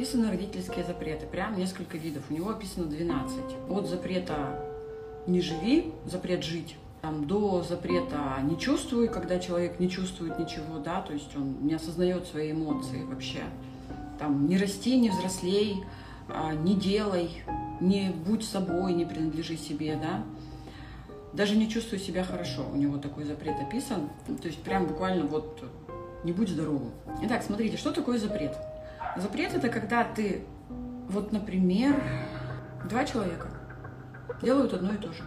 описаны родительские запреты, прям несколько видов. У него описано 12. От запрета «не живи», запрет «жить», там, до запрета «не чувствуй», когда человек не чувствует ничего, да, то есть он не осознает свои эмоции вообще. Там, не расти, не взрослей, а, не делай, не будь собой, не принадлежи себе, да. Даже не чувствуй себя хорошо, у него такой запрет описан, то есть прям буквально вот не будь здоровым. Итак, смотрите, что такое запрет? Запрет это когда ты, вот, например, два человека делают одно и то же.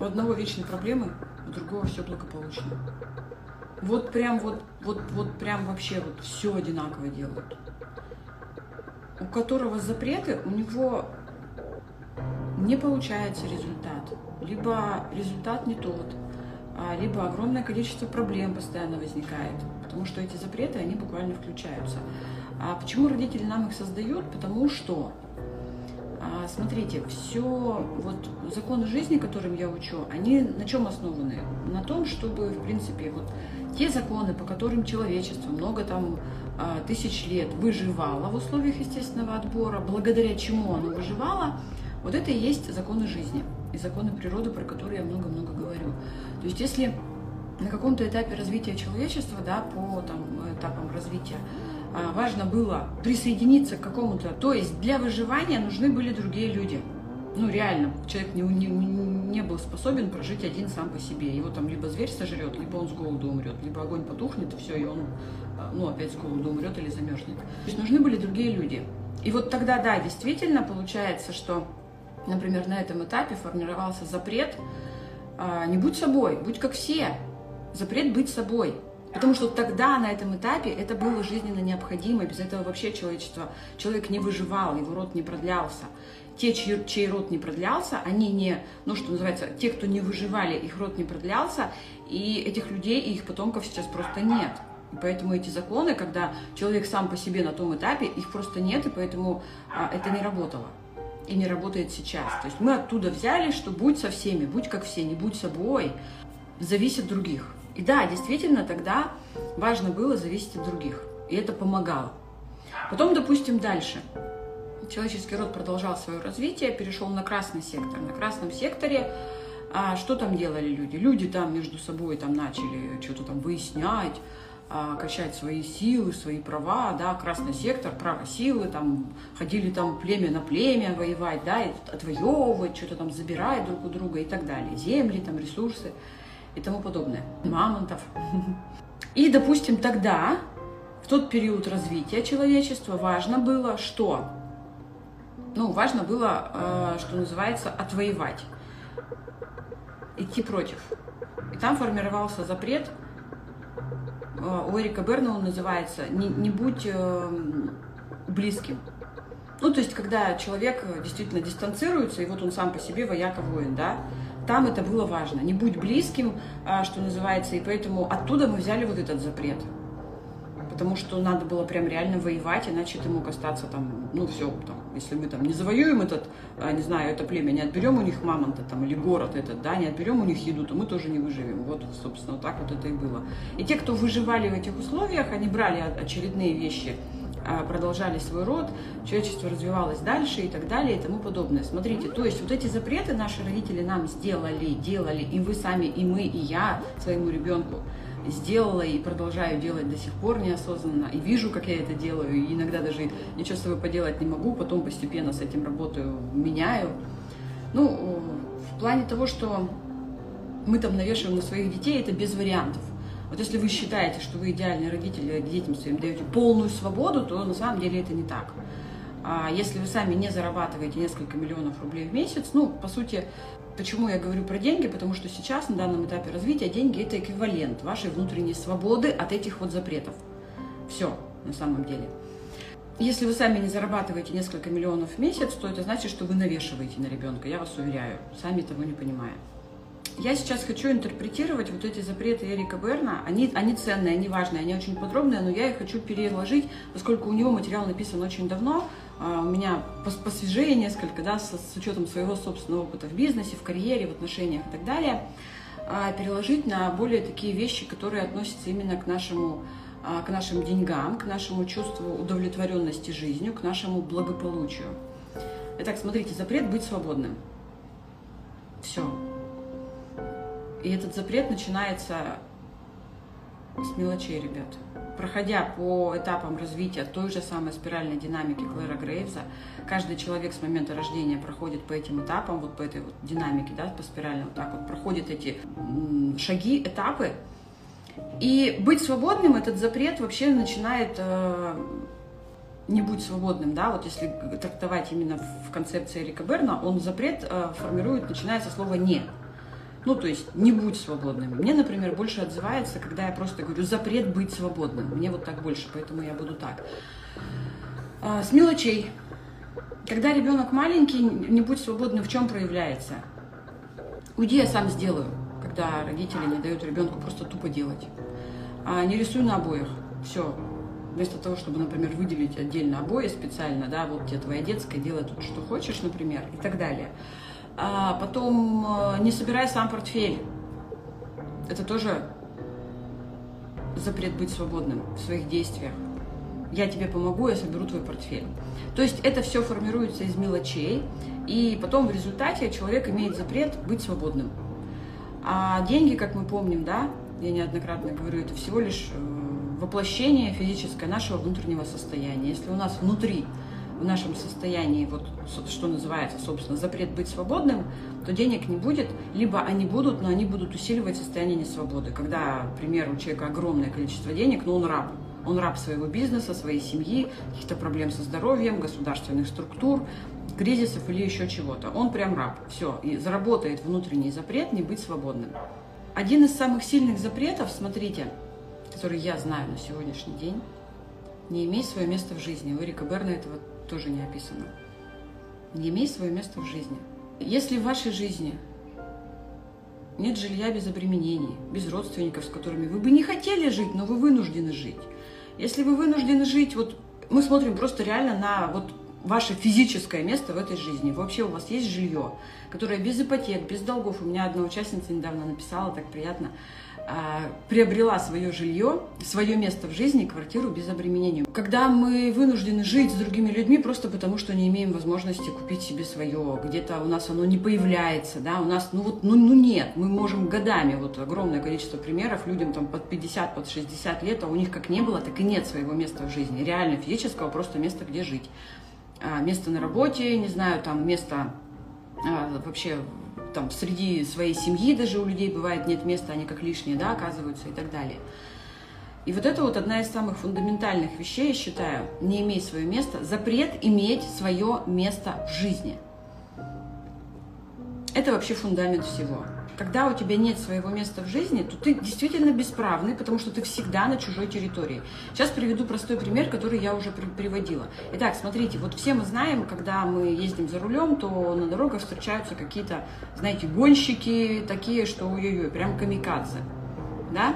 У одного вечные проблемы, у другого все благополучно. Вот прям вот, вот, вот прям вообще вот все одинаково делают. У которого запреты, у него не получается результат. Либо результат не тот, а, либо огромное количество проблем постоянно возникает, потому что эти запреты, они буквально включаются. А почему родители нам их создают? Потому что а, смотрите, все, вот законы жизни, которым я учу, они на чем основаны? На том, чтобы, в принципе, вот те законы, по которым человечество много там а, тысяч лет выживало в условиях естественного отбора, благодаря чему оно выживало, вот это и есть законы жизни и законы природы, про которые я много-много говорю. То есть если на каком-то этапе развития человечества, да, по там, этапам развития, важно было присоединиться к какому-то. То есть для выживания нужны были другие люди. Ну, реально, человек не, не, не был способен прожить один сам по себе. Его там либо зверь сожрет, либо он с голоду умрет, либо огонь потухнет, и все, и он, а, ну, опять с голоду умрет или замерзнет. То есть нужны были другие люди. И вот тогда, да, действительно получается, что, например, на этом этапе формировался запрет а, не будь собой, будь как все. Запрет быть собой. Потому что тогда, на этом этапе, это было жизненно необходимо. Без этого вообще человечество, человек не выживал, его род не продлялся. Те, чей, чей род не продлялся, они не, ну что называется, те, кто не выживали, их род не продлялся, и этих людей и их потомков сейчас просто нет. И поэтому эти законы, когда человек сам по себе на том этапе, их просто нет, и поэтому а, это не работало. И не работает сейчас. То есть мы оттуда взяли, что будь со всеми, будь как все, не будь собой, зависит других. И да, действительно, тогда важно было зависеть от других. И это помогало. Потом, допустим, дальше. Человеческий род продолжал свое развитие, перешел на красный сектор. На красном секторе а что там делали люди? Люди там между собой там начали что-то там выяснять, а, качать свои силы, свои права, да, красный сектор, право силы, там ходили там племя на племя воевать, да, отвоевывать, что-то там забирать друг у друга и так далее, земли, там ресурсы и тому подобное, мамонтов. И, допустим, тогда, в тот период развития человечества, важно было что? Ну, важно было, э, что называется, отвоевать, идти против. И там формировался запрет, э, у Эрика Берна он называется «Не, не будь э, близким». Ну, то есть, когда человек действительно дистанцируется, и вот он сам по себе вояка-воин, да, там это было важно. Не будь близким, а, что называется, и поэтому оттуда мы взяли вот этот запрет. Потому что надо было прям реально воевать, иначе ты мог остаться там, ну все, там, если мы там не завоюем этот, а, не знаю, это племя, не отберем у них мамонта там или город этот, да, не отберем у них еду, то мы тоже не выживем. Вот, собственно, так вот это и было. И те, кто выживали в этих условиях, они брали очередные вещи продолжали свой род, человечество развивалось дальше и так далее и тому подобное. Смотрите, то есть вот эти запреты наши родители нам сделали, делали, и вы сами, и мы, и я своему ребенку сделала и продолжаю делать до сих пор неосознанно, и вижу, как я это делаю, и иногда даже ничего с собой поделать не могу, потом постепенно с этим работаю, меняю. Ну, в плане того, что мы там навешиваем на своих детей, это без вариантов. Вот если вы считаете, что вы идеальный родитель, детям своим даете полную свободу, то на самом деле это не так. А если вы сами не зарабатываете несколько миллионов рублей в месяц, ну, по сути, почему я говорю про деньги? Потому что сейчас, на данном этапе развития, деньги – это эквивалент вашей внутренней свободы от этих вот запретов. Все, на самом деле. Если вы сами не зарабатываете несколько миллионов в месяц, то это значит, что вы навешиваете на ребенка, я вас уверяю, сами того не понимая. Я сейчас хочу интерпретировать вот эти запреты Эрика Берна. Они, они ценные, они важные, они очень подробные, но я их хочу переложить, поскольку у него материал написан очень давно, а, у меня посвежее несколько, да, с, с учетом своего собственного опыта в бизнесе, в карьере, в отношениях и так далее, а, переложить на более такие вещи, которые относятся именно к нашему а, к нашим деньгам, к нашему чувству удовлетворенности жизнью, к нашему благополучию. Итак, смотрите, запрет быть свободным. Все. И этот запрет начинается с мелочей, ребят. Проходя по этапам развития той же самой спиральной динамики Клэра Грейвза, каждый человек с момента рождения проходит по этим этапам, вот по этой вот динамике, да, по спирали, вот так вот проходит эти шаги, этапы. И быть свободным, этот запрет вообще начинает э, не будь свободным, да, вот если трактовать именно в концепции Эрика Берна, он запрет э, формирует, начиная со слова «не». Ну, то есть не будь свободным. Мне, например, больше отзывается, когда я просто говорю запрет быть свободным. Мне вот так больше, поэтому я буду так. А, с мелочей. Когда ребенок маленький, не будь свободным, в чем проявляется? Уйди, я сам сделаю. Когда родители не дают ребенку просто тупо делать. А, не рисуй на обоях. Все, вместо того, чтобы, например, выделить отдельно обои специально, да, вот тебе твоя детская, делай тут что хочешь, например, и так далее. А потом э, не собирай сам портфель. Это тоже запрет быть свободным в своих действиях. Я тебе помогу, я соберу твой портфель. То есть это все формируется из мелочей, и потом в результате человек имеет запрет быть свободным. А деньги, как мы помним, да, я неоднократно говорю, это всего лишь э, воплощение физическое нашего внутреннего состояния. Если у нас внутри в нашем состоянии, вот что называется, собственно, запрет быть свободным, то денег не будет, либо они будут, но они будут усиливать состояние несвободы. Когда, к примеру, у человека огромное количество денег, но он раб. Он раб своего бизнеса, своей семьи, каких-то проблем со здоровьем, государственных структур, кризисов или еще чего-то. Он прям раб. Все. И заработает внутренний запрет не быть свободным. Один из самых сильных запретов, смотрите, который я знаю на сегодняшний день, не имей свое место в жизни. У Эрика Берна этого тоже не описано. Не имей свое место в жизни. Если в вашей жизни нет жилья без обременений, без родственников, с которыми вы бы не хотели жить, но вы вынуждены жить. Если вы вынуждены жить, вот мы смотрим просто реально на вот ваше физическое место в этой жизни. Вообще у вас есть жилье, которое без ипотек, без долгов. У меня одна участница недавно написала, так приятно, а, приобрела свое жилье, свое место в жизни, квартиру без обременения. Когда мы вынуждены жить с другими людьми просто потому, что не имеем возможности купить себе свое, где-то у нас оно не появляется, да, у нас, ну вот, ну, ну нет, мы можем годами, вот огромное количество примеров, людям там под 50, под 60 лет, а у них как не было, так и нет своего места в жизни, реально физического, просто места, где жить. А, место на работе, не знаю, там место а, вообще там среди своей семьи даже у людей бывает нет места, они как лишние, да, оказываются и так далее. И вот это вот одна из самых фундаментальных вещей, я считаю, не иметь свое место, запрет иметь свое место в жизни. Это вообще фундамент всего когда у тебя нет своего места в жизни, то ты действительно бесправный, потому что ты всегда на чужой территории. Сейчас приведу простой пример, который я уже приводила. Итак, смотрите, вот все мы знаем, когда мы ездим за рулем, то на дорогах встречаются какие-то, знаете, гонщики такие, что ой-ой-ой, прям камикадзе. Да?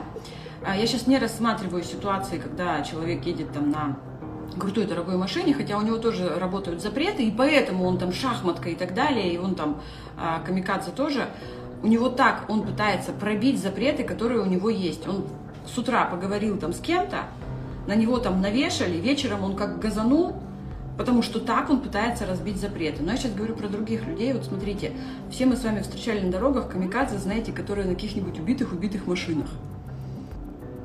А я сейчас не рассматриваю ситуации, когда человек едет там на крутой дорогой машине, хотя у него тоже работают запреты, и поэтому он там шахматка и так далее, и он там а, камикадзе тоже у него так, он пытается пробить запреты, которые у него есть. Он с утра поговорил там с кем-то, на него там навешали, вечером он как газанул, потому что так он пытается разбить запреты. Но я сейчас говорю про других людей. Вот смотрите, все мы с вами встречали на дорогах камикадзе, знаете, которые на каких-нибудь убитых-убитых машинах.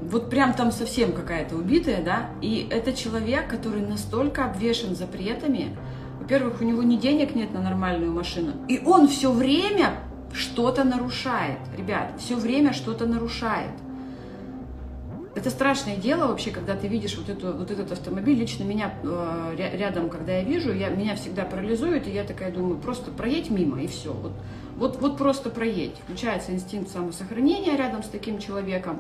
Вот прям там совсем какая-то убитая, да, и это человек, который настолько обвешен запретами, во-первых, у него ни денег нет на нормальную машину, и он все время что-то нарушает. Ребят, все время что-то нарушает. Это страшное дело вообще, когда ты видишь вот, эту, вот этот автомобиль. Лично меня э, рядом, когда я вижу, я, меня всегда парализует, и я такая думаю, просто проедь мимо, и все. Вот, вот, вот просто проедь. Включается инстинкт самосохранения рядом с таким человеком.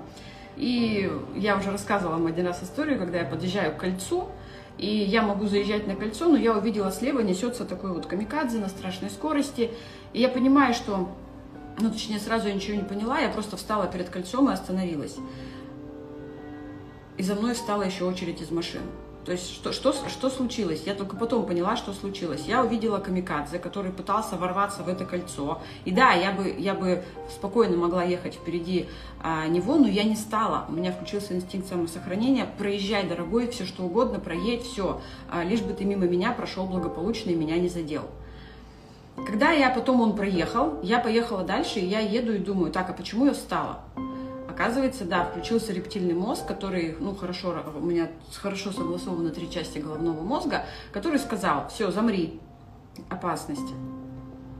И я уже рассказывала вам один раз историю, когда я подъезжаю к кольцу, и я могу заезжать на кольцо, но я увидела слева несется такой вот камикадзе на страшной скорости. И я понимаю, что, ну точнее сразу я ничего не поняла, я просто встала перед кольцом и остановилась. И за мной встала еще очередь из машин. То есть что, что, что случилось? Я только потом поняла, что случилось. Я увидела камикадзе, который пытался ворваться в это кольцо. И да, я бы, я бы спокойно могла ехать впереди а, него, но я не стала. У меня включился инстинкт самосохранения. Проезжай, дорогой, все что угодно, проедь, все. А, лишь бы ты мимо меня прошел благополучно и меня не задел. Когда я потом он проехал, я поехала дальше, и я еду и думаю, так, а почему я встала? Оказывается, да, включился рептильный мозг, который, ну, хорошо, у меня хорошо согласованы три части головного мозга, который сказал, все, замри, опасность.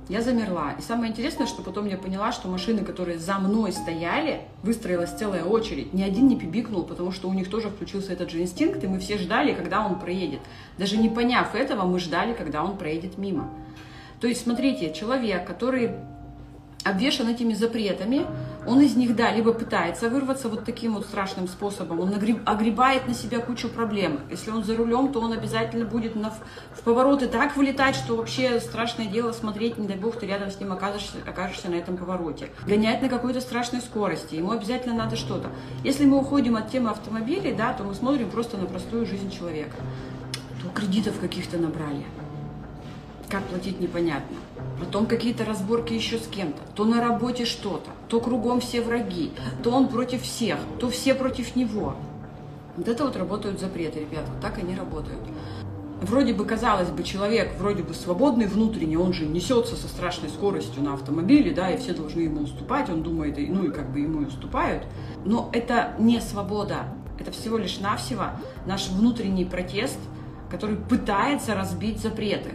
Я замерла. И самое интересное, что потом я поняла, что машины, которые за мной стояли, выстроилась целая очередь. Ни один не пибикнул, потому что у них тоже включился этот же инстинкт, и мы все ждали, когда он проедет. Даже не поняв этого, мы ждали, когда он проедет мимо. То есть, смотрите, человек, который обвешан этими запретами, он из них, да, либо пытается вырваться вот таким вот страшным способом, он огребает на себя кучу проблем. Если он за рулем, то он обязательно будет на, в повороты так вылетать, что вообще страшное дело смотреть, не дай бог, ты рядом с ним окажешься, окажешься на этом повороте. Гонять на какой-то страшной скорости, ему обязательно надо что-то. Если мы уходим от темы автомобилей, да, то мы смотрим просто на простую жизнь человека. То кредитов каких-то набрали, как платить непонятно. Потом какие-то разборки еще с кем-то. То на работе что-то, то кругом все враги, то он против всех, то все против него. Вот это вот работают запреты, ребята, вот так они работают. Вроде бы, казалось бы, человек вроде бы свободный внутренне, он же несется со страшной скоростью на автомобиле, да, и все должны ему уступать, он думает, ну и как бы ему и уступают. Но это не свобода, это всего лишь навсего наш внутренний протест, который пытается разбить запреты.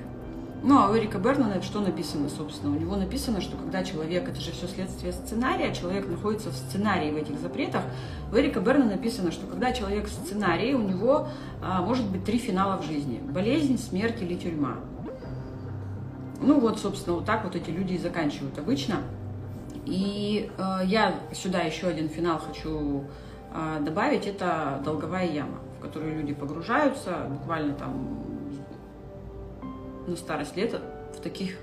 Ну, а у Эрика Бернана что написано, собственно? У него написано, что когда человек, это же все следствие сценария, человек находится в сценарии в этих запретах, у Эрика Берна написано, что когда человек в сценарии, у него а, может быть три финала в жизни. Болезнь, смерть или тюрьма. Ну вот, собственно, вот так вот эти люди и заканчивают обычно. И э, я сюда еще один финал хочу э, добавить, это долговая яма, в которую люди погружаются, буквально там на старость лет в таких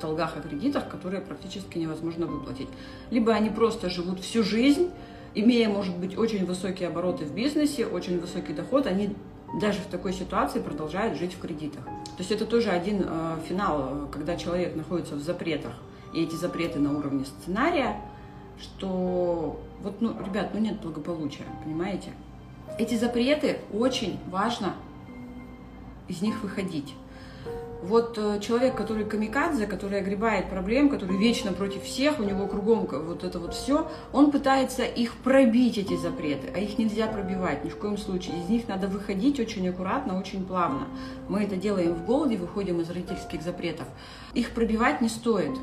долгах и кредитах, которые практически невозможно выплатить. Либо они просто живут всю жизнь, имея, может быть, очень высокие обороты в бизнесе, очень высокий доход, они даже в такой ситуации продолжают жить в кредитах. То есть это тоже один э, финал, когда человек находится в запретах, и эти запреты на уровне сценария, что вот, ну, ребят, ну нет благополучия, понимаете? Эти запреты очень важно из них выходить. Вот э, человек, который камикадзе, который огребает проблем, который вечно против всех, у него кругом вот это вот все, он пытается их пробить, эти запреты, а их нельзя пробивать ни в коем случае. Из них надо выходить очень аккуратно, очень плавно. Мы это делаем в голоде, выходим из родительских запретов. Их пробивать не стоит.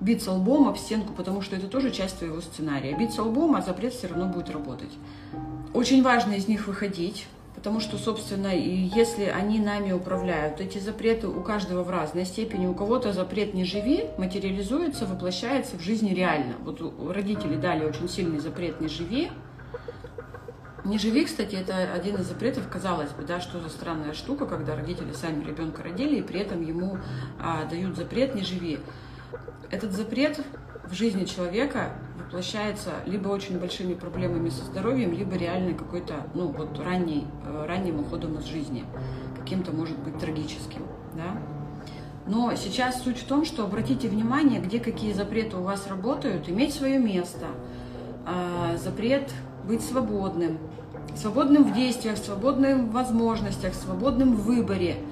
Биться лбом об стенку, потому что это тоже часть твоего сценария. Биться лбом, а запрет все равно будет работать. Очень важно из них выходить, Потому что, собственно, если они нами управляют, эти запреты у каждого в разной степени. У кого-то запрет «не живи» материализуется, воплощается в жизни реально. Вот родители дали очень сильный запрет «не живи», не живи, кстати, это один из запретов, казалось бы, да, что за странная штука, когда родители сами ребенка родили, и при этом ему а, дают запрет «не живи». Этот запрет в жизни человека воплощается либо очень большими проблемами со здоровьем, либо реальной какой-то, ну, вот ранней, э, ранним уходом из жизни, каким-то, может быть, трагическим, да. Но сейчас суть в том, что обратите внимание, где какие запреты у вас работают, иметь свое место, а, запрет быть свободным, свободным в действиях, свободным в возможностях, свободным в выборе –